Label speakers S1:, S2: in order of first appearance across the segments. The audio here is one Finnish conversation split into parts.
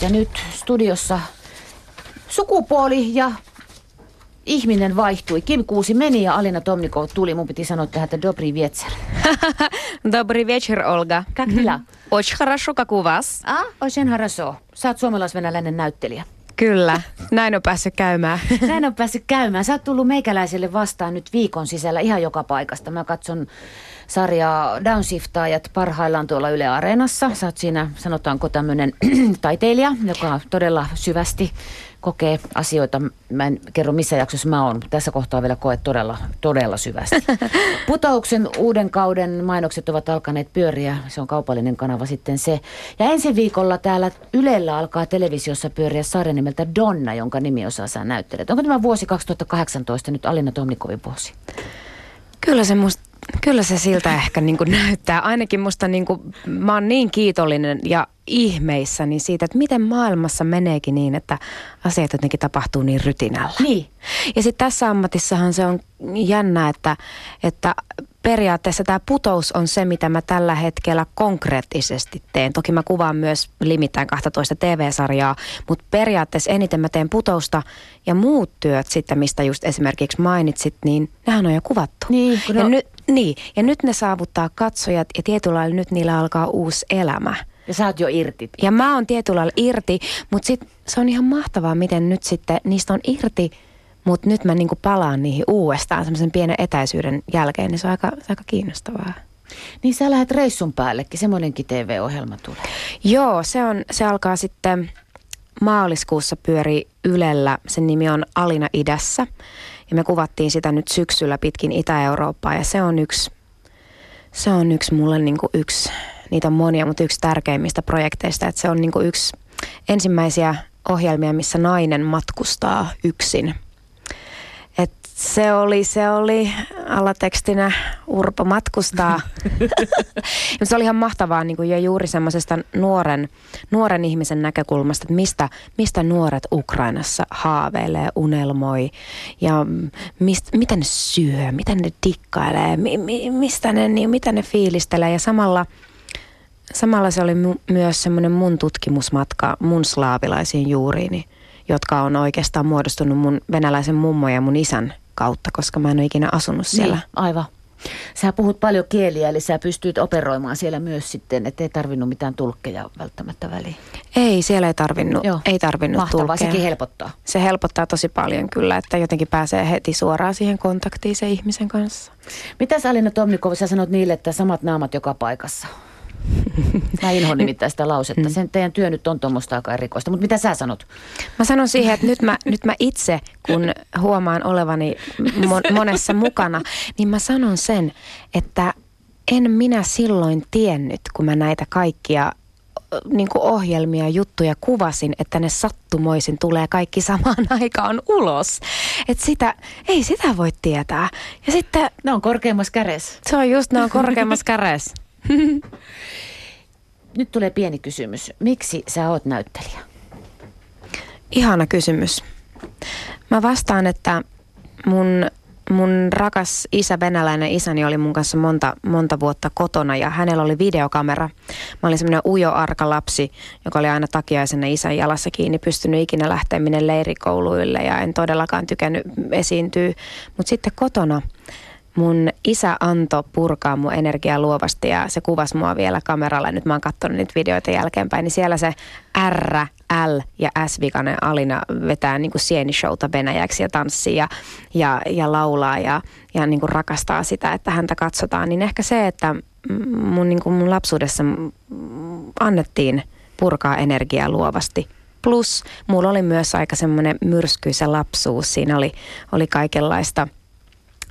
S1: Ja nyt studiossa sukupuoli ja ihminen vaihtui. Kim Kuusi meni ja Alina Tomnikov tuli. Mun piti sanoa tähän, että Dobri Vietser.
S2: Добрый вечер, Olga.
S1: Как дела?
S2: Очень хорошо, как у вас?
S1: Ah, Ocean Haraso. Sä oot suomalais-venäläinen näyttelijä.
S2: Kyllä, näin on päässyt käymään.
S1: Näin on päässyt käymään. Sä oot tullut meikäläiselle vastaan nyt viikon sisällä ihan joka paikasta. Mä katson sarjaa Downshiftaajat parhaillaan tuolla Yle Areenassa. Sä oot siinä, sanotaanko tämmöinen taiteilija, joka todella syvästi kokee asioita. Mä en kerro missä jaksossa mä oon. Tässä kohtaa vielä koet todella, todella syvästi. Putouksen uuden kauden mainokset ovat alkaneet pyöriä. Se on kaupallinen kanava sitten se. Ja ensi viikolla täällä Ylellä alkaa televisiossa pyöriä sarja nimeltä Donna, jonka nimi osaa sä näyttelet. Onko tämä vuosi 2018 nyt Alina Tomnikovin vuosi?
S2: Kyllä se musta Kyllä se siltä ehkä niin kuin näyttää. Ainakin musta niin kuin, mä oon niin kiitollinen ja ihmeissäni siitä, että miten maailmassa meneekin niin, että asiat jotenkin tapahtuu niin rytinällä.
S1: Niin.
S2: Ja sitten tässä ammatissahan se on jännä, että, että periaatteessa tämä putous on se, mitä mä tällä hetkellä konkreettisesti teen. Toki mä kuvaan myös limittäin 12 TV-sarjaa, mutta periaatteessa eniten mä teen putousta ja muut työt sitten, mistä just esimerkiksi mainitsit, niin nehän on jo kuvattu.
S1: Niin, kun
S2: ja,
S1: no-
S2: nyt, niin, ja nyt ne saavuttaa katsojat ja tietyllä lailla nyt niillä alkaa uusi elämä.
S1: Ja sä oot jo irti.
S2: Ja mä oon tietyllä lailla irti, mutta sit se on ihan mahtavaa, miten nyt sitten niistä on irti, mutta nyt mä niinku palaan niihin uudestaan semmoisen pienen etäisyyden jälkeen, niin se on aika, se on aika kiinnostavaa.
S1: Niin sä lähdet reissun päällekin, semmoinenkin TV-ohjelma tulee.
S2: Joo, se, on, se alkaa sitten maaliskuussa pyöri Ylellä. Sen nimi on Alina idässä. Ja me kuvattiin sitä nyt syksyllä pitkin Itä-Eurooppaa ja se on yksi, se on yksi mulle niin kuin yksi, niitä on monia, mutta yksi tärkeimmistä projekteista. Että se on niin kuin yksi ensimmäisiä ohjelmia, missä nainen matkustaa yksin. Et se oli, se oli alatekstinä Urpo matkustaa. Se oli ihan mahtavaa niin kuin jo juuri semmoisesta nuoren, nuoren ihmisen näkökulmasta, että mistä, mistä nuoret Ukrainassa haaveilee, unelmoi ja mist, mitä ne syö, mitä ne dikkailee, mi, mi, mistä ne, niin, mitä ne fiilistelee ja samalla Samalla se oli myös semmoinen mun tutkimusmatka mun slaavilaisiin juuriini, jotka on oikeastaan muodostunut mun venäläisen mummon ja mun isän kautta, koska mä en ole ikinä asunut siellä.
S1: Niin, aivan. Sä puhut paljon kieliä, eli sä pystyt operoimaan siellä myös sitten, ettei tarvinnut mitään tulkkeja välttämättä väliin.
S2: Ei, siellä ei tarvinnut,
S1: Joo.
S2: ei tarvinnut
S1: Mahtavaa,
S2: tulkkeja.
S1: sekin helpottaa.
S2: Se helpottaa tosi paljon kyllä, että jotenkin pääsee heti suoraan siihen kontaktiin sen ihmisen kanssa.
S1: Mitä sä Alina Tomnikov, sä sanot niille, että samat naamat joka paikassa? Mä inhoan nimittäin sitä lausetta. Sen teidän työ nyt on tuommoista aika erikoista. Mutta mitä sä sanot?
S2: Mä sanon siihen, että nyt mä, nyt mä itse, kun huomaan olevani mon, monessa mukana, niin mä sanon sen, että en minä silloin tiennyt, kun mä näitä kaikkia niin kuin ohjelmia, juttuja kuvasin, että ne sattumoisin tulee kaikki samaan aikaan ulos. Että sitä, ei sitä voi tietää. Ja sitten
S1: Ne on korkeammassa kädessä.
S2: se on just, ne on korkeammassa kädessä.
S1: Nyt tulee pieni kysymys. Miksi sä oot näyttelijä?
S2: Ihana kysymys. Mä vastaan, että mun, mun rakas isä, venäläinen isäni oli mun kanssa monta, monta vuotta kotona ja hänellä oli videokamera. Mä olin semmoinen ujo arka lapsi, joka oli aina takiaisena isän jalassa kiinni, pystynyt ikinä lähteä minne leirikouluille ja en todellakaan tykännyt esiintyä. Mutta sitten kotona mun isä antoi purkaa mun energiaa luovasti ja se kuvasi mua vielä kameralla. Nyt mä oon katsonut niitä videoita jälkeenpäin, niin siellä se R, L ja S-vikainen Alina vetää niin kuin sienishowta venäjäksi ja tanssii ja, ja, ja laulaa ja, ja niin kuin rakastaa sitä, että häntä katsotaan. Niin ehkä se, että mun, niin kuin mun lapsuudessa annettiin purkaa energiaa luovasti. Plus mulla oli myös aika semmoinen myrskyisä lapsuus. Siinä oli, oli kaikenlaista –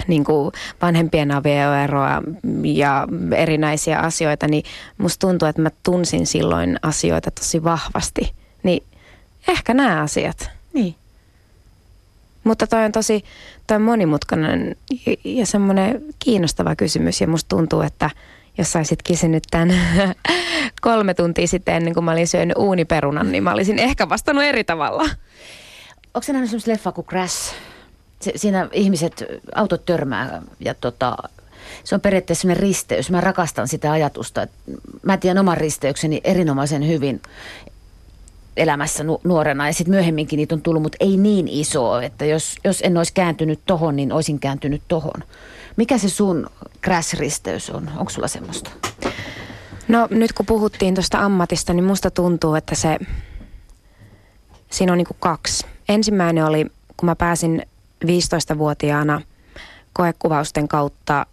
S2: niin kuin vanhempien avioeroa ja erinäisiä asioita, niin musta tuntuu, että mä tunsin silloin asioita tosi vahvasti. Niin ehkä nämä asiat.
S1: Niin.
S2: Mutta toi on tosi toi on monimutkainen ja- ja semmoinen kiinnostava kysymys ja musta tuntuu, että jos saisit kysynyt tämän kolme tuntia sitten ennen kuin mä olin syönyt uuniperunan, niin mä olisin ehkä vastannut eri tavalla.
S1: Onko se nähnyt semmoista leffa kuin Crash? Se, siinä ihmiset, autot törmää ja tota, se on periaatteessa semmoinen risteys. Mä rakastan sitä ajatusta. että Mä tiedän oman risteykseni erinomaisen hyvin. elämässä nu- nuorena ja sitten myöhemminkin niitä on tullut, mutta ei niin iso, että jos, jos en olisi kääntynyt tohon, niin olisin kääntynyt tohon. Mikä se sun crash-risteys on? Onko sulla semmoista?
S2: No nyt kun puhuttiin tuosta ammatista, niin musta tuntuu, että se, siinä on niin kuin kaksi. Ensimmäinen oli, kun mä pääsin 15-vuotiaana koekuvausten kautta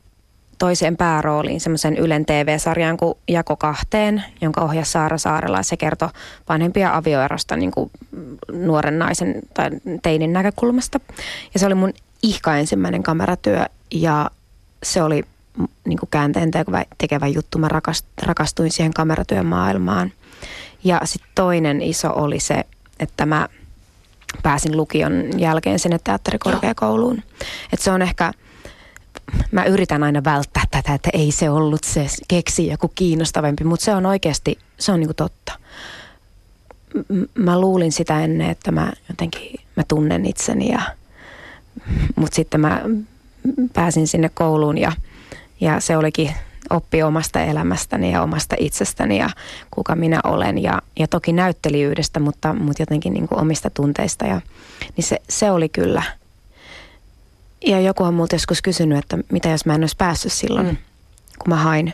S2: toiseen päärooliin semmoisen Ylen TV-sarjan kuin Jako kahteen, jonka ohjasi Saara Saarela. Se kertoi vanhempia avioerosta niin kuin nuoren naisen tai teinin näkökulmasta. Ja se oli mun ihka ensimmäinen kameratyö ja se oli niin kuin käänteen tekevä, tekevä juttu. Mä rakastuin siihen kameratyön maailmaan. Ja sitten toinen iso oli se, että mä pääsin lukion jälkeen sinne teatterikorkeakouluun. Että se on ehkä, mä yritän aina välttää tätä, että ei se ollut se keksi joku kiinnostavampi, mutta se on oikeasti, se on niinku totta. M- mä luulin sitä ennen, että mä jotenkin, mä tunnen itseni ja, mutta sitten mä pääsin sinne kouluun ja, ja se olikin oppi omasta elämästäni ja omasta itsestäni ja kuka minä olen. Ja, ja toki näyttelijyydestä, mutta, mutta jotenkin niin kuin omista tunteista. Ja, niin se, se oli kyllä. Ja joku on multa joskus kysynyt, että mitä jos mä en olisi päässyt silloin, mm. kun mä hain.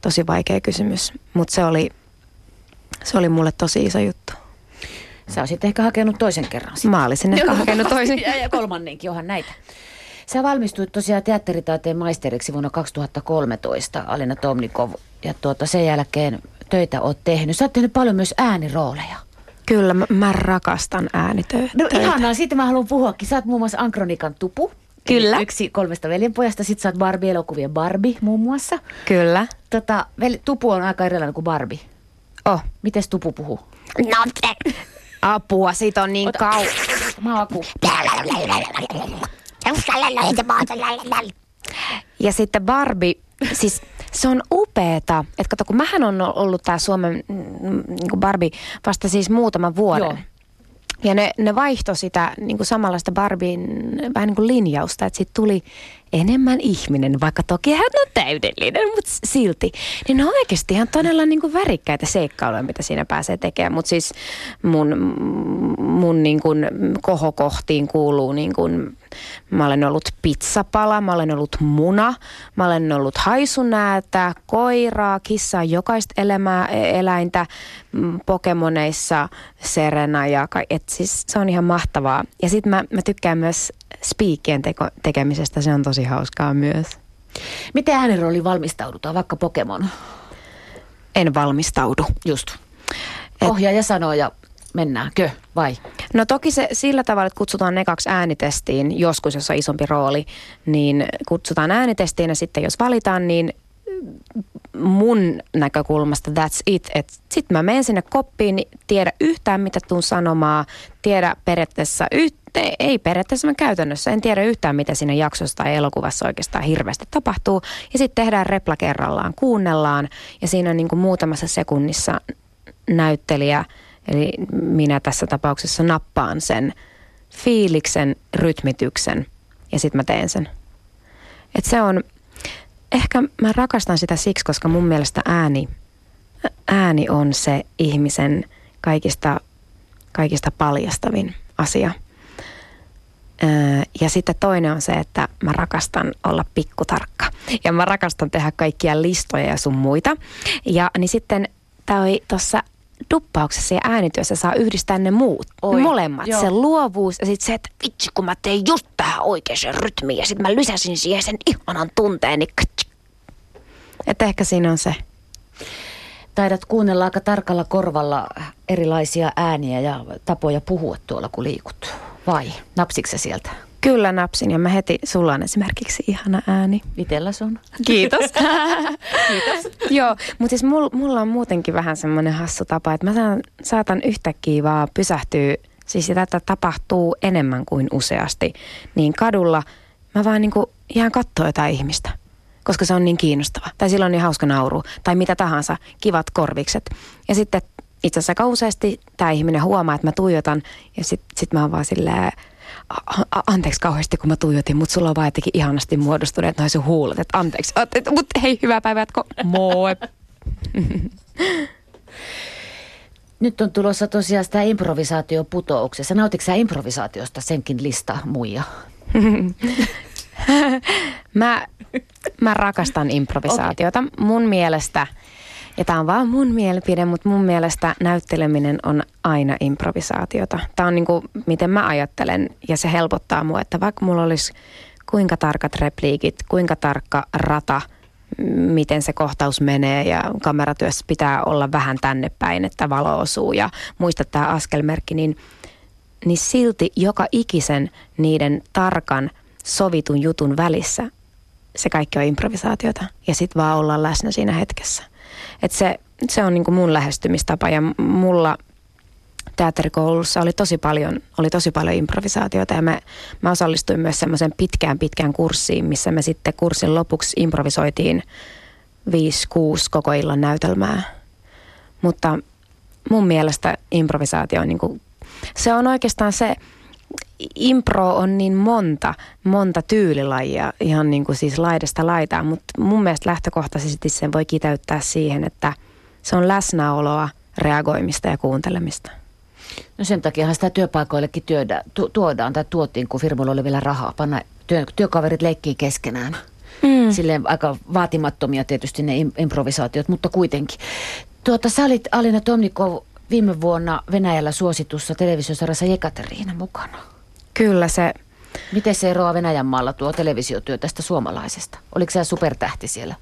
S2: Tosi vaikea kysymys, mutta se oli, se oli mulle tosi iso juttu.
S1: Sä olisit ehkä hakenut toisen kerran.
S2: Sitten. Mä olisin ehkä hakenut toisen.
S1: ja, ja kolmannenkin, onhan näitä. Sä valmistuit tosiaan teatteritaiteen maisteriksi vuonna 2013, Alina Tomnikov, ja tuota, sen jälkeen töitä oot tehnyt. Sä oot tehnyt paljon myös äänirooleja.
S2: Kyllä, mä, mä rakastan äänitöitä.
S1: No ihanaa, siitä mä haluan puhuakin. Sä oot muun muassa Ankronikan tupu.
S2: Kyllä.
S1: Yksi kolmesta veljenpojasta. Sitten sä oot Barbie-elokuvien Barbie muun muassa.
S2: Kyllä.
S1: Tota, vel, tupu on aika erilainen kuin Barbie.
S2: Oh.
S1: Mites tupu puhuu?
S2: No te. Apua, siitä on niin kauan.
S1: Mä oon
S2: ja sitten Barbie, siis se on upeeta. Että kato, kun mähän on ollut tää Suomen niin Barbie vasta siis muutaman vuoden. Joo. Ja ne, ne vaihtoi sitä niin kuin samanlaista Barbien vähän niin kuin linjausta, että siitä tuli enemmän ihminen, vaikka toki hän on täydellinen, mutta silti. Niin ne on oikeasti ihan todella niin kuin värikkäitä seikkailuja, mitä siinä pääsee tekemään. Mutta siis mun, mun niin kuin kohokohtiin kuuluu niin kuin, mä olen ollut pizzapala, mä olen ollut muna, mä olen ollut haisunäätä, koiraa, kissaa, jokaista elämää, eläintä, mm, Pokemoneissa Serena ja et siis se on ihan mahtavaa. Ja sitten mä, mä tykkään myös spiikkien teko, tekemisestä, se on tosi hauskaa myös.
S1: Miten äänirooli valmistaudutaan, vaikka Pokemon?
S2: En valmistaudu.
S1: Just. Ohjaaja sanoo ja mennäänkö vai?
S2: No toki se sillä tavalla, että kutsutaan ne kaksi äänitestiin, joskus jos on isompi rooli, niin kutsutaan äänitestiin ja sitten jos valitaan, niin mun näkökulmasta that's it. Sitten mä menen sinne koppiin, niin tiedä yhtään mitä tuun sanomaan, tiedä periaatteessa yht, ei periaatteessa mä käytännössä. En tiedä yhtään mitä siinä jaksossa tai elokuvassa oikeastaan hirveästi tapahtuu. Ja sitten tehdään repla kerrallaan, kuunnellaan ja siinä on niin kuin muutamassa sekunnissa näyttelijä, eli minä tässä tapauksessa nappaan sen fiiliksen, rytmityksen ja sitten mä teen sen. Et se on, ehkä mä rakastan sitä siksi, koska mun mielestä ääni, ääni on se ihmisen kaikista, kaikista paljastavin asia. Ja sitten toinen on se, että mä rakastan olla pikkutarkka. Ja mä rakastan tehdä kaikkia listoja ja sun muita. Ja niin sitten oli tuossa duppauksessa ja äänityössä saa yhdistää ne muut, Oi, ne molemmat. Joo. Se luovuus ja sitten se, että vitsi kun mä tein just tähän oikeaan rytmiin ja sitten mä lisäsin siihen sen ihanan tunteen. Niin että ehkä siinä on se.
S1: Taidat kuunnella aika tarkalla korvalla erilaisia ääniä ja tapoja puhua tuolla, kun liikut. Vai napsitko sieltä?
S2: Kyllä napsin ja mä heti, sulla on esimerkiksi ihana ääni.
S1: Itelläs on.
S2: Kiitos. Kiitos. Joo, mutta siis mulla, mulla on muutenkin vähän semmoinen hassu tapa, että mä saan, saatan yhtäkkiä vaan pysähtyä, siis tätä tapahtuu enemmän kuin useasti, niin kadulla mä vaan niinku ihan katsoo jotain ihmistä koska se on niin kiinnostava. Tai silloin on niin hauska nauru. Tai mitä tahansa, kivat korvikset. Ja sitten itse asiassa aika useasti tämä ihminen huomaa, että mä tuijotan. Ja sitten sit mä oon vaan silleen, anteeksi kauheasti kun mä tuijotin, mutta sulla on vaan jotenkin ihanasti muodostuneet noin sun huulet. Että anteeksi, mutta hei, hyvää päivää, moi.
S1: nyt on tulossa tosiaan sitä improvisaatioputouksessa. Nautitko sä improvisaatiosta senkin lista muija?
S2: mä, mä rakastan improvisaatiota. Okay. Mun mielestä, ja tämä on vaan mun mielipide, mutta mun mielestä näytteleminen on aina improvisaatiota. Tämä on niin kuin, miten mä ajattelen ja se helpottaa mua, että vaikka mulla olisi kuinka tarkat repliikit, kuinka tarkka rata, miten se kohtaus menee ja kameratyössä pitää olla vähän tänne päin, että valo osuu ja muista tämä askelmerkki, niin, niin silti joka ikisen niiden tarkan sovitun jutun välissä se kaikki on improvisaatiota ja sitten vaan ollaan läsnä siinä hetkessä. Et se, se on niinku mun lähestymistapa ja mulla teatterikoulussa oli tosi paljon, oli tosi paljon improvisaatiota ja mä, mä osallistuin myös semmoisen pitkään pitkään kurssiin, missä me sitten kurssin lopuksi improvisoitiin 5-6 koko illan näytelmää. Mutta mun mielestä improvisaatio on niin kuin, se on oikeastaan se, impro on niin monta, monta tyylilajia ihan niin kuin siis laidasta laitaan, mutta mun mielestä lähtökohtaisesti sen voi kiteyttää siihen, että se on läsnäoloa, reagoimista ja kuuntelemista.
S1: No sen takiahan sitä työpaikoillekin työdä, tu, tuodaan tai tuotiin, kun firmoilla oli vielä rahaa. Panna työ, työkaverit leikkii keskenään. Mm. Silleen aika vaatimattomia tietysti ne improvisaatiot, mutta kuitenkin. Tuota, sä olit Alina Tomnikov viime vuonna Venäjällä suositussa televisiosarjassa Jekateriina mukana.
S2: Kyllä se.
S1: Miten se eroaa Venäjän maalla tuo televisiotyö tästä suomalaisesta? Oliko se supertähti siellä?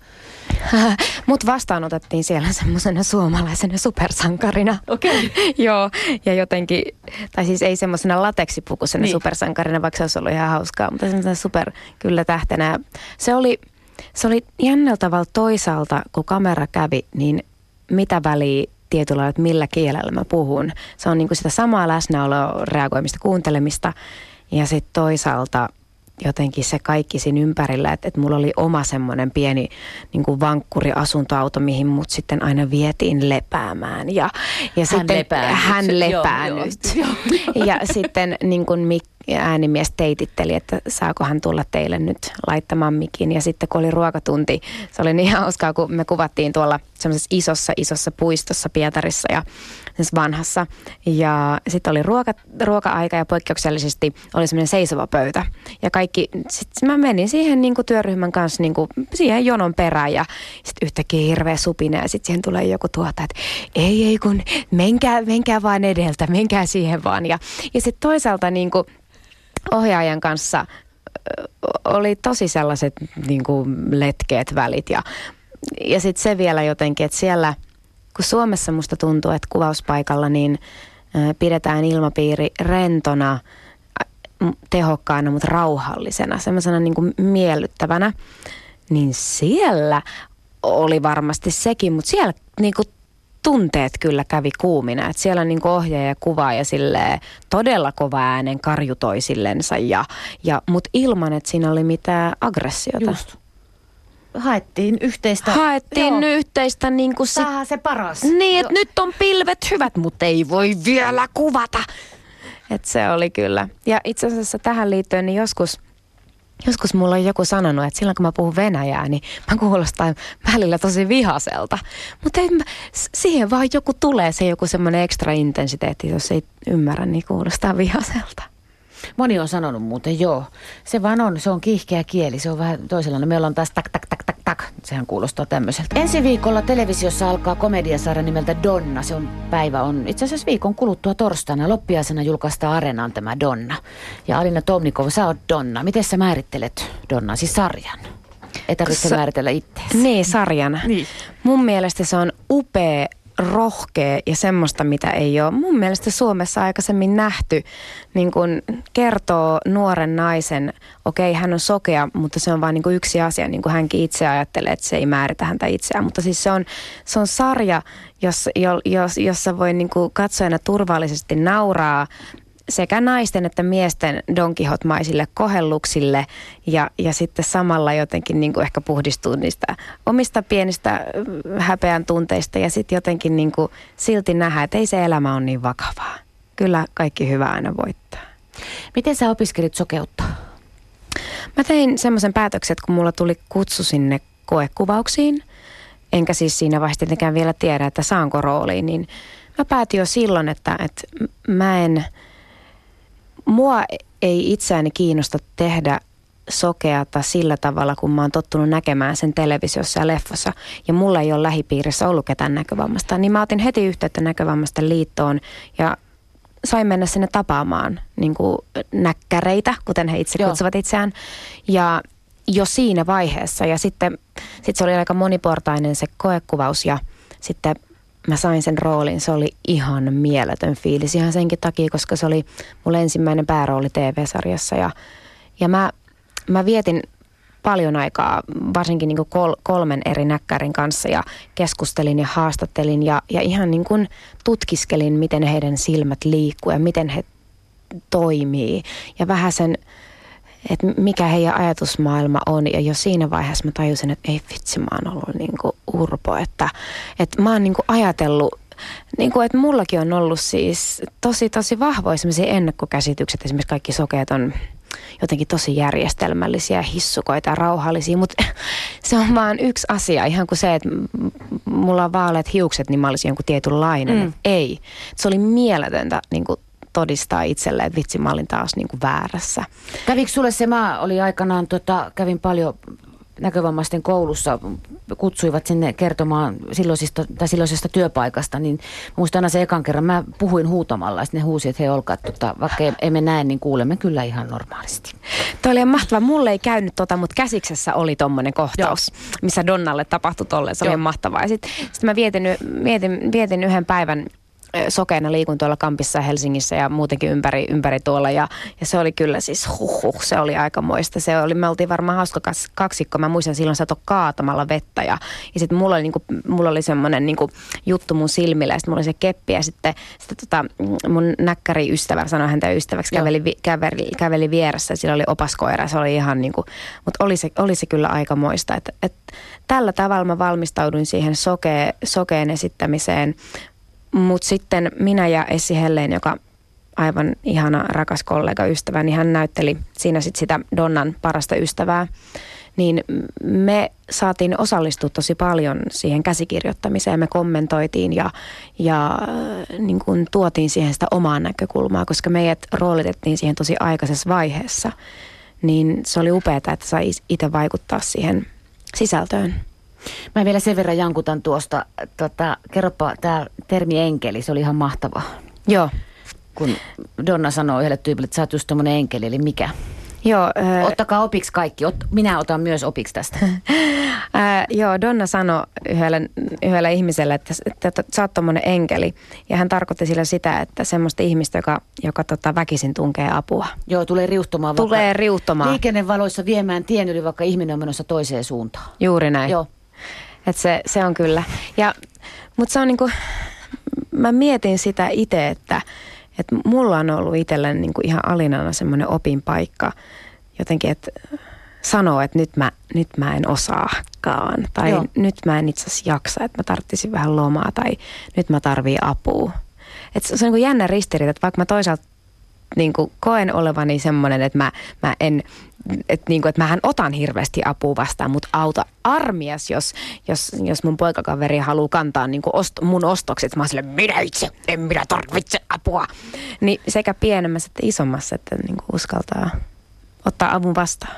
S2: Mut vastaanotettiin siellä semmoisena suomalaisena supersankarina.
S1: Okei. Okay.
S2: Joo, ja jotenkin, tai siis ei semmoisena lateksipukusena niin. supersankarina, vaikka se olisi ollut ihan hauskaa, mutta semmoisena super kyllä tähtenä. Se oli, se oli jännällä tavalla toisaalta, kun kamera kävi, niin mitä väliä tietyllä että millä kielellä mä puhun. Se on niin kuin sitä samaa läsnäoloa, reagoimista, kuuntelemista ja sitten toisaalta – jotenkin se kaikki siinä ympärillä, että, että mulla oli oma semmoinen pieni niin kuin vankkuri-asuntoauto, mihin mut sitten aina vietiin lepäämään. Ja, ja
S1: hän sitten lepää
S2: hän nyt. lepää joo, nyt. Joo. Ja sitten niin kuin Mik, äänimies teititteli, että saako hän tulla teille nyt laittamaan mikin. Ja sitten kun oli ruokatunti, se oli niin hauskaa, kun me kuvattiin tuolla semmoisessa isossa, isossa puistossa Pietarissa ja vanhassa. Ja sitten oli ruoka, ruoka-aika ja poikkeuksellisesti oli semmoinen seisova pöytä. Ja kaikki, sitten mä menin siihen niin kuin työryhmän kanssa niin kuin siihen jonon perään ja sitten yhtäkkiä hirveä supina ja sitten siihen tulee joku tuota, että ei, ei kun menkää, menkää vaan edeltä, menkää siihen vaan. Ja, ja sitten toisaalta niin kuin ohjaajan kanssa oli tosi sellaiset niin kuin letkeet välit ja, ja sitten se vielä jotenkin, että siellä – kun Suomessa musta tuntuu, että kuvauspaikalla niin pidetään ilmapiiri rentona, tehokkaana, mutta rauhallisena, semmoisena niin kuin miellyttävänä, niin siellä oli varmasti sekin, mutta siellä niin kuin tunteet kyllä kävi kuumina. että siellä niin ohjaaja ja sille todella kova äänen karju toisillensa, ja, ja, mutta ilman, että siinä oli mitään aggressiota.
S1: Just haettiin yhteistä.
S2: Haettiin joo. yhteistä niin kuin
S1: sit, se paras.
S2: Niin, että nyt on pilvet hyvät, mutta ei voi vielä kuvata. Et se oli kyllä. Ja itse asiassa tähän liittyen niin joskus, joskus mulla on joku sanonut, että silloin kun mä puhun venäjää, niin mä kuulostan välillä tosi vihaselta. Mutta siihen vaan joku tulee, se joku semmoinen ekstra intensiteetti, jos ei ymmärrä, niin kuulostaa vihaselta.
S1: Moni on sanonut muuten, joo. Se vaan on, se on kiihkeä kieli, se on vähän toisenlainen. Meillä on taas tak, tak, tak, tak, tak. Sehän kuulostaa tämmöiseltä. Ensi viikolla televisiossa alkaa komediasarja nimeltä Donna. Se on päivä on itse asiassa viikon kuluttua torstaina. Loppiaisena julkaistaan Arenaan tämä Donna. Ja Alina Tomnikov, sä oot Donna. Miten sä määrittelet Donna, siis sarjan? Ei tarvitse Sa- määritellä itseäsi.
S2: Niin, sarjana. Niin. Mun mielestä se on upea rohkea ja semmoista, mitä ei ole mun mielestä Suomessa aikaisemmin nähty. Niin kun kertoo nuoren naisen, okei okay, hän on sokea, mutta se on vain niin yksi asia, niin kuin hänkin itse ajattelee, että se ei määritä häntä itseään. Mutta siis se on, se on sarja, jossa, jos, jossa voi niin kuin katsojana turvallisesti nauraa, sekä naisten että miesten donkihotmaisille kohelluksille ja, ja sitten samalla jotenkin niin kuin ehkä puhdistuu niistä omista pienistä äh, häpeän tunteista ja sitten jotenkin niin kuin silti nähdä, että ei se elämä ole niin vakavaa. Kyllä kaikki hyvä aina voittaa.
S1: Miten sä opiskelit sokeutta?
S2: Mä tein semmoisen päätöksen, että kun mulla tuli kutsu sinne koekuvauksiin, enkä siis siinä vaiheessa tietenkään vielä tiedä, että saanko rooliin, niin – mä päätin jo silloin, että, että mä en, mua ei itseäni kiinnosta tehdä sokeata sillä tavalla, kun mä oon tottunut näkemään sen televisiossa ja leffassa. Ja mulla ei ole lähipiirissä ollut ketään näkövammasta. Niin mä otin heti yhteyttä näkövammaisten liittoon ja sain mennä sinne tapaamaan niin kuin näkkäreitä, kuten he itse Joo. kutsuvat itseään. Ja jo siinä vaiheessa. Ja sitten sit se oli aika moniportainen se koekuvaus ja sitten mä sain sen roolin. Se oli ihan mieletön fiilis ihan senkin takia, koska se oli mulle ensimmäinen päärooli TV-sarjassa. Ja, ja mä, mä vietin paljon aikaa, varsinkin niin kol, kolmen eri näkkärin kanssa ja keskustelin ja haastattelin ja, ja ihan niin kuin tutkiskelin, miten heidän silmät liikkuu ja miten he toimii. Ja vähän sen että mikä heidän ajatusmaailma on. Ja jo siinä vaiheessa mä tajusin, että ei vitsi, mä oon ollut niin kuin urpo. Että, että mä oon niin kuin ajatellut niin kuin, että mullakin on ollut siis tosi, tosi vahvoja sellaisia ennakkokäsitykset. Esimerkiksi kaikki sokeet on jotenkin tosi järjestelmällisiä, hissukoita ja rauhallisia, mutta se on vaan yksi asia. Ihan kuin se, että mulla on vaaleat hiukset, niin mä olisin jonkun tietynlainen. Mm. Ei. Se oli mieletöntä niin kuin todistaa itselle, että vitsi mä olin taas niin kuin väärässä.
S1: Kävikö sulle se, mä oli aikanaan, tota, kävin paljon näkövammaisten koulussa kutsuivat sinne kertomaan silloisista, tai silloisesta työpaikasta, niin muistan aina se ekan kerran, mä puhuin huutamalla, ja ne huusi, että hei olkaa, tota, vaikka emme näe, niin kuulemme kyllä ihan normaalisti.
S2: Tuo oli mahtava. Mulle ei käynyt tota, mutta käsiksessä oli tommonen kohtaus, Joo. missä Donnalle tapahtui tolleen. Se Joo. oli mahtavaa. Ja sitten sit mä vietin, vietin, vietin yhden päivän sokeena liikun tuolla Kampissa Helsingissä ja muutenkin ympäri, ympäri tuolla. Ja, ja se oli kyllä siis huh, huh se oli aika moista. Se oli, me oltiin varmaan hauska kaksikko. Mä muistan silloin sato kaatamalla vettä ja, ja sitten mulla oli, niinku, mulla oli semmoinen niinku, juttu mun silmillä ja sitten mulla oli se keppi ja sitten, sitten tota, mun näkkäri ystävä, sanoi häntä ystäväksi, käveli, käveli, käveli vieressä. Sillä oli opaskoira, se oli ihan niinku, mutta oli se, oli se kyllä aika moista. Et, et, tällä tavalla mä valmistauduin siihen soke, sokeen esittämiseen mutta sitten minä ja Essi Helleen, joka aivan ihana rakas kollega, ystävä, niin hän näytteli siinä sit sitä Donnan parasta ystävää. Niin me saatiin osallistua tosi paljon siihen käsikirjoittamiseen. Me kommentoitiin ja, ja äh, niin kuin tuotiin siihen sitä omaa näkökulmaa, koska meidät roolitettiin siihen tosi aikaisessa vaiheessa. Niin se oli upeaa, että sai itse vaikuttaa siihen sisältöön.
S1: Mä vielä sen verran jankutan tuosta, tota, kerropa tämä termi enkeli, se oli ihan mahtava.
S2: Joo.
S1: Kun Donna sanoo yhdelle tyypille, että sä oot just tommonen enkeli, eli mikä?
S2: Joo.
S1: Äh, Ottakaa opiksi kaikki. Ot, minä otan myös opiksi tästä.
S2: äh, joo, Donna sanoi yhdelle, yhdelle ihmiselle, että, että, että sä oot tommonen enkeli. Ja hän tarkoitti sillä sitä, että semmoista ihmistä, joka, joka tota, väkisin tunkee apua.
S1: Joo, tulee riuhtomaan.
S2: Tulee riuhtomaan.
S1: Liikennevaloissa viemään tien yli, vaikka ihminen on menossa toiseen suuntaan.
S2: Juuri näin.
S1: Joo.
S2: Et se, se on kyllä. Ja, mutta se on niinku, mä mietin sitä itse, että, että mulla on ollut itselleni niinku ihan alinana semmoinen opinpaikka jotenkin, että sanoo, että nyt mä, nyt mä en osaakaan. Tai Joo. nyt mä en itse asiassa jaksa, että mä tarvitsisin vähän lomaa. Tai nyt mä tarvii apua. Et se on niin kuin jännä ristiriita, että vaikka mä toisaalta niin kuin koen olevani semmoinen, että mä, mä en että niin kuin, että mähän otan hirveästi apua vastaan, mutta auta armias, jos, jos, jos mun poikakaveri haluaa kantaa niin kuin ost, mun ostokset. Mä oon sille, minä itse, en minä tarvitse apua. Niin sekä pienemmässä että isommassa, että niin kuin uskaltaa ottaa avun vastaan.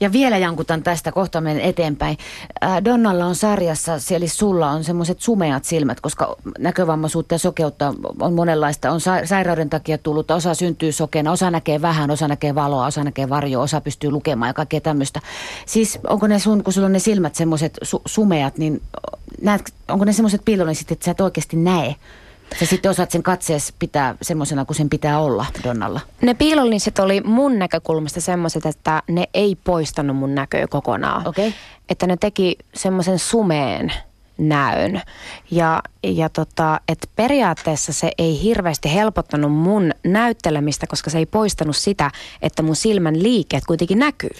S1: Ja vielä jankutan tästä, kohta menen eteenpäin. Äh, Donnalla on sarjassa, eli sulla on semmoiset sumeat silmät, koska näkövammaisuutta ja sokeutta on monenlaista. On sa- sairauden takia tullut, osa syntyy sokeena, osa näkee vähän, osa näkee valoa, osa näkee varjoa, osa pystyy lukemaan ja kaikkea tämmöistä. Siis onko ne sun, kun sulla on ne silmät semmoiset su- sumeat, niin näet, onko ne semmoiset piilonisit, että sä et oikeasti näe? Sä sitten osaat sen katseessa pitää semmoisena kuin sen pitää olla Donnalla.
S2: Ne piilolliset oli mun näkökulmasta semmoiset, että ne ei poistanut mun näköä kokonaan.
S1: Okay.
S2: Että ne teki semmoisen sumeen näön. Ja, ja tota, et periaatteessa se ei hirveästi helpottanut mun näyttelemistä, koska se ei poistanut sitä, että mun silmän liikkeet kuitenkin näkyy.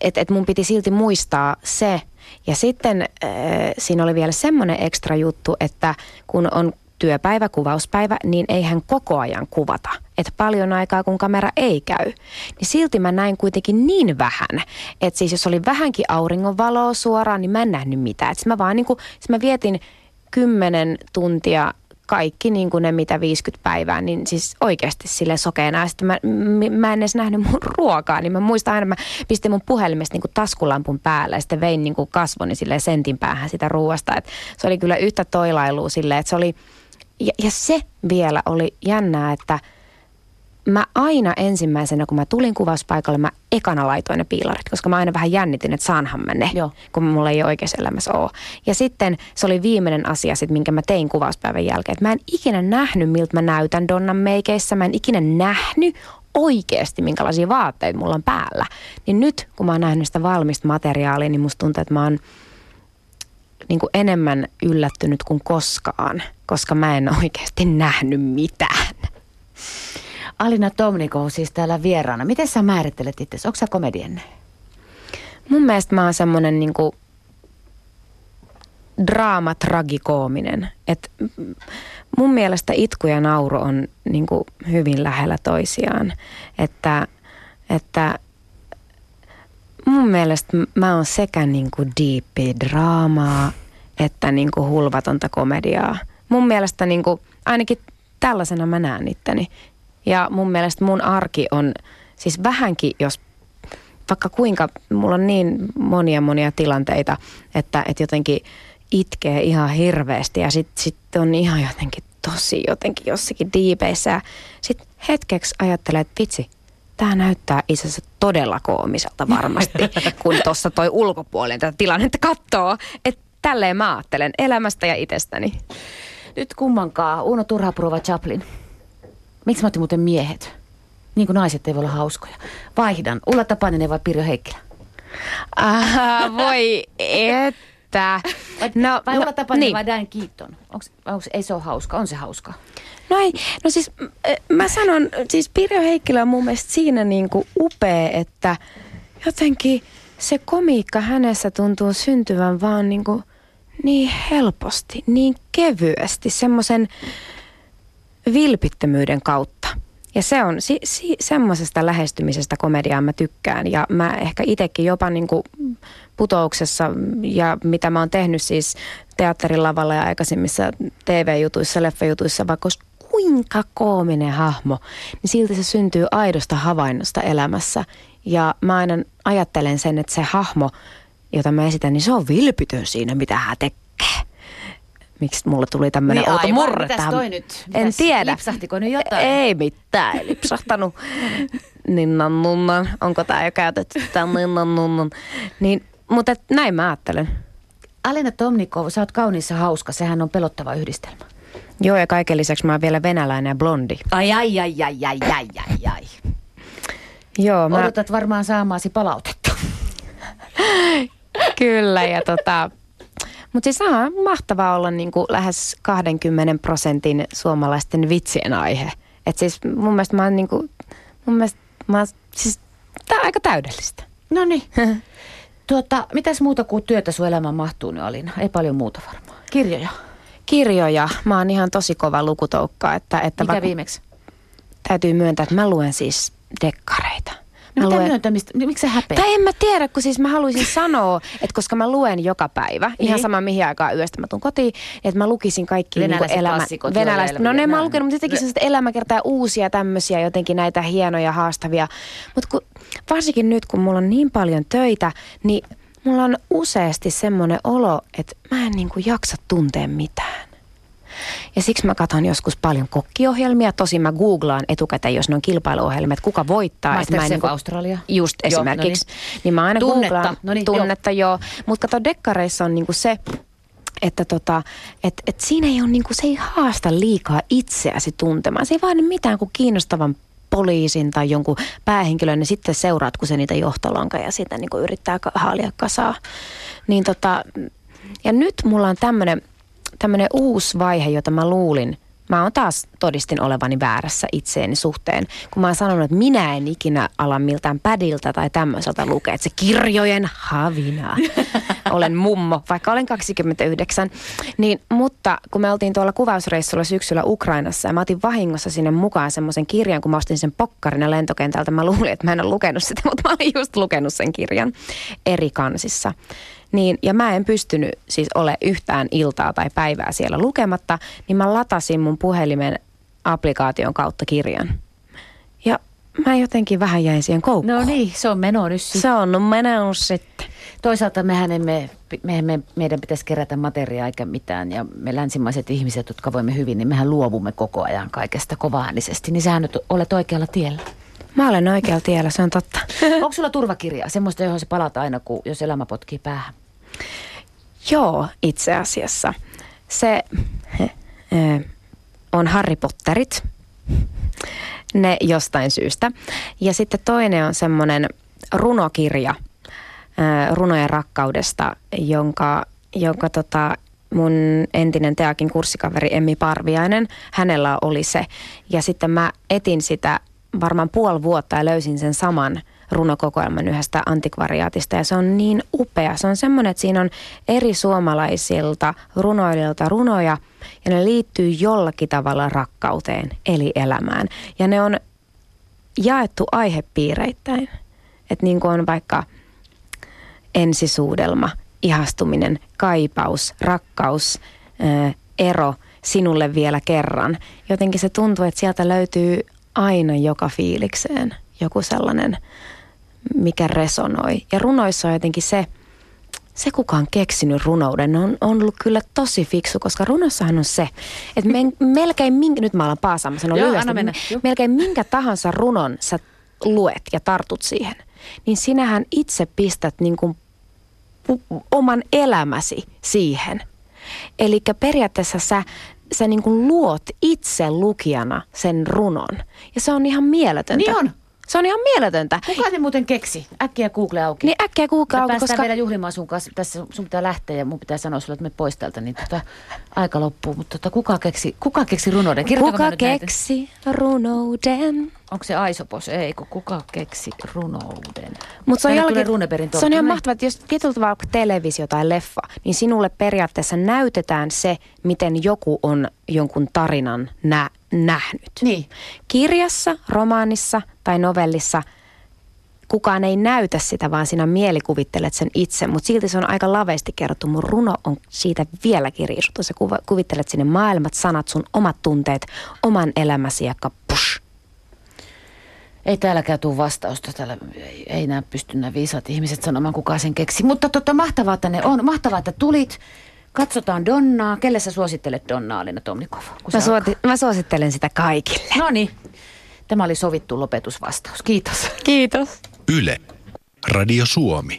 S2: Että et mun piti silti muistaa se, ja sitten äh, siinä oli vielä semmoinen ekstra juttu, että kun on työpäivä, kuvauspäivä, niin ei hän koko ajan kuvata. Että paljon aikaa, kun kamera ei käy. Niin silti mä näin kuitenkin niin vähän, että siis jos oli vähänkin auringonvaloa suoraan, niin mä en nähnyt mitään. Että mä vaan niin kuin, mä vietin kymmenen tuntia kaikki niin kuin ne mitä 50 päivää, niin siis oikeasti sille sokeena. Sitten mä, mä en edes nähnyt mun ruokaa, niin mä muistan aina, mä pistin mun puhelimesta niin kuin taskulampun päälle ja sitten vein niin kuin kasvoni sille sentin päähän sitä ruoasta. Et se oli kyllä yhtä toilailua silleen, että se oli, ja, ja se vielä oli jännää, että – mä aina ensimmäisenä, kun mä tulin kuvauspaikalle, mä ekana laitoin ne piilarit, koska mä aina vähän jännitin, että saanhan mä ne, Joo. kun mulla ei oikeassa elämässä ole. Ja sitten se oli viimeinen asia, sit, minkä mä tein kuvauspäivän jälkeen. Että mä en ikinä nähnyt, miltä mä näytän Donnan meikeissä. Mä en ikinä nähnyt oikeasti, minkälaisia vaatteita mulla on päällä. Niin nyt, kun mä oon nähnyt sitä valmista materiaalia, niin musta tuntuu, että mä oon niin kuin enemmän yllättynyt kuin koskaan, koska mä en oikeasti nähnyt mitään.
S1: Alina Tomnikov siis täällä vieraana. Miten sä määrittelet itse? Onko sä komedienne?
S2: Mun mielestä mä oon semmonen niinku draama tragikoominen. Et mun mielestä itku ja nauru on niinku hyvin lähellä toisiaan. Että, että mun mielestä mä oon sekä niinku deepi draamaa että niinku hulvatonta komediaa. Mun mielestä niinku, ainakin tällaisena mä näen itteni. Ja mun mielestä mun arki on siis vähänkin, jos vaikka kuinka, mulla on niin monia monia tilanteita, että, että jotenkin itkee ihan hirveästi ja sitten sit on ihan jotenkin tosi jotenkin jossakin diipeissä. Ja sitten hetkeksi ajattelee, että vitsi, tämä näyttää itse asiassa todella koomiselta varmasti, kun tuossa toi ulkopuolinen tätä tilannetta katsoo. Että tälleen mä ajattelen elämästä ja itsestäni.
S1: Nyt kummankaan, Uno Turhapurova Chaplin. Miksi mä otin muuten miehet? Niin kuin naiset ei voi olla hauskoja. Vaihdan. Ulla Tapaninen vai Pirjo Heikkilä?
S2: Aha, voi että.
S1: No, vai no, Ulla Tapaninen niin. vai Dan Keaton? Onks, onks, ei se ole hauska, on se hauska.
S2: No ei, no siis mä sanon, siis Pirjo Heikkilä on mun mielestä siinä niin kuin upea, että jotenkin se komiikka hänessä tuntuu syntyvän vaan niin, kuin niin helposti, niin kevyesti, semmoisen vilpittömyyden kautta. Ja se on, si, si, semmoisesta lähestymisestä komediaa mä tykkään. Ja mä ehkä itsekin jopa niin kuin putouksessa ja mitä mä oon tehnyt siis teatterilavalla ja aikaisemmissa TV-jutuissa, leffajutuissa, vaikka kuinka koominen hahmo, niin silti se syntyy aidosta havainnosta elämässä. Ja mä aina ajattelen sen, että se hahmo, jota mä esitän, niin se on vilpitön siinä, mitä hän tekee miksi mulle tuli tämmöinen niin, outo murre tähän.
S1: toi nyt?
S2: Mitäs, en tiedä.
S1: Lipsahtiko nyt jotain?
S2: Ei mitään, ei lipsahtanut. Ninnan nunnan. Onko tämä jo käytetty, tämä ninnan nunnan. Niin, mutta et, näin mä ajattelen.
S1: Alena Tomnikov, sä oot kauniissa hauska. Sehän on pelottava yhdistelmä.
S2: Joo, ja kaiken lisäksi mä oon vielä venäläinen ja blondi.
S1: Ai, ai, ai, ai, ai, ai, ai, ai.
S2: Joo,
S1: mä... Odotat varmaan saamaasi palautetta.
S2: Kyllä, ja tota, mutta siis on mahtavaa olla niin kuin lähes 20 prosentin suomalaisten vitsien aihe. Et siis mun mielestä mä oon niin kuin, mun mielestä mä oon, siis tää on aika täydellistä.
S1: No niin. tuota, mitäs muuta kuin työtä sun elämään mahtuu nyt Alina? Ei paljon muuta varmaan. Kirjoja?
S2: Kirjoja. Mä oon ihan tosi kova lukutoukka. Että, että
S1: Mikä viimeksi?
S2: Täytyy myöntää, että mä luen siis dekkareita.
S1: No mitä luen... myöntämistä? Miksi se häpeä?
S2: Tai en mä tiedä, kun siis mä haluaisin sanoa, että koska mä luen joka päivä, niin. ihan sama mihin aikaan yöstä mä tuun kotiin, että mä lukisin kaikki
S1: niinku venäläiset
S2: niin
S1: elämä...
S2: Venäläiset. No ne mä lukenut, mutta jotenkin sellaiset elämäkertaa uusia tämmöisiä, jotenkin näitä hienoja, haastavia. Mutta varsinkin nyt, kun mulla on niin paljon töitä, niin mulla on useasti semmoinen olo, että mä en niinku jaksa tuntea mitään. Ja siksi mä katson joskus paljon kokkiohjelmia. Tosi mä googlaan etukäteen, jos ne on kilpailuohjelmia, että kuka voittaa.
S1: Masterchef
S2: niin
S1: Australia.
S2: Just joo, esimerkiksi. No niin. niin mä aina
S1: tunnetta.
S2: googlaan.
S1: No niin,
S2: tunnetta, joo. joo. Mutta kato, dekkareissa on niinku se, että tota, et, et siinä ei ole niinku, se ei haasta liikaa itseäsi tuntemaan. Se ei vaadi mitään kuin kiinnostavan poliisin tai jonkun päähenkilön, niin sitten seuraat, kun se niitä johtolanka ja sitä niin yrittää haalia kasaa. Niin tota, ja nyt mulla on tämmöinen tämmöinen uusi vaihe, jota mä luulin, mä oon taas todistin olevani väärässä itseeni suhteen, kun mä oon sanonut, että minä en ikinä ala miltään pädiltä tai tämmöiseltä lukea, että se kirjojen havina. olen mummo, vaikka olen 29. Niin, mutta kun me oltiin tuolla kuvausreissulla syksyllä Ukrainassa ja mä otin vahingossa sinne mukaan semmoisen kirjan, kun mä ostin sen pokkarina lentokentältä, mä luulin, että mä en ole lukenut sitä, mutta mä olin just lukenut sen kirjan eri kansissa Niin, ja mä en pystynyt siis ole yhtään iltaa tai päivää siellä lukematta, niin mä latasin mun puhelimen applikaation kautta kirjan. Ja mä jotenkin vähän jäin siihen koukkuun.
S1: No niin, se on meno nyt sitten.
S2: Se on meno sitten.
S1: Toisaalta mehän emme, me, me, meidän pitäisi kerätä materiaa eikä mitään. Ja me länsimaiset ihmiset, jotka voimme hyvin, niin mehän luovumme koko ajan kaikesta kovaäänisesti. Niin sähän nyt olet oikealla tiellä.
S2: Mä olen oikealla tiellä, se on totta.
S1: Onko sulla turvakirjaa, semmoista, johon se palata aina, kun, jos elämä potkii päähän?
S2: Joo, itse asiassa. Se he, on Harry Potterit, ne jostain syystä. Ja sitten toinen on semmoinen runokirja runojen rakkaudesta, jonka, jonka tota, mun entinen Teakin kurssikaveri Emmi Parviainen, hänellä oli se. Ja sitten mä etin sitä varmaan puoli vuotta ja löysin sen saman runokokoelman yhdestä antikvariaatista ja se on niin upea. Se on semmoinen, että siinä on eri suomalaisilta runoilijoilta runoja ja ne liittyy jollakin tavalla rakkauteen eli elämään. Ja ne on jaettu aihepiireittäin. Että niin kuin on vaikka ensisuudelma, ihastuminen, kaipaus, rakkaus, ero sinulle vielä kerran. Jotenkin se tuntuu, että sieltä löytyy aina joka fiilikseen joku sellainen, mikä resonoi. Ja runoissa on jotenkin se, se kuka on keksinyt runouden on, on ollut kyllä tosi fiksu, koska runossahan on se, että me, melkein minkä, nyt mä alan paasaamassa, no lyhyesti, mennä. melkein minkä tahansa runon sä luet ja tartut siihen, niin sinähän itse pistät niin kuin oman elämäsi siihen. Eli periaatteessa sä sä niin kuin luot itse lukijana sen runon. Ja se on ihan mieletöntä.
S1: Niin on.
S2: Se on ihan mieletöntä.
S1: Kuka ne muuten keksi? Äkkiä Google auki.
S2: Niin äkkiä Google auki,
S1: koska... vielä juhlimaan sun kanssa. Tässä sun pitää lähteä ja mun pitää sanoa sulle, että me pois täältä, niin tota, aika loppuu. Mutta tota, kuka keksi, kuka keksi runouden?
S2: kuka keksi näitä? runouden?
S1: Onko se Aisopos? Ei, kun kuka keksi runouden?
S2: Mutta se on, jollakin, se on ihan mahtavaa, että jos tietyllä vaikka televisio tai leffa, niin sinulle periaatteessa näytetään se, miten joku on jonkun tarinan nä- nähnyt.
S1: Niin.
S2: Kirjassa, romaanissa tai novellissa kukaan ei näytä sitä, vaan sinä mielikuvittelet sen itse, mutta silti se on aika laveasti kerrottu. Mun runo on siitä vielä kirjoitettu. Sä kuvittelet sinne maailmat, sanat, sun omat tunteet, oman elämäsi ja kapush.
S1: Ei täälläkään tule vastausta. Täällä ei, ei nämä pysty nämä viisaat ihmiset sanomaan, kuka sen keksi. Mutta totta, mahtavaa, että ne on. Mahtavaa, että tulit. Katsotaan Donnaa. Kelle sä suosittelet Donnaa, Alina Tomnikova?
S2: Mä, suoti, mä suosittelen sitä kaikille.
S1: No niin. Tämä oli sovittu lopetusvastaus. Kiitos.
S2: Kiitos.
S3: Yle. Radio Suomi.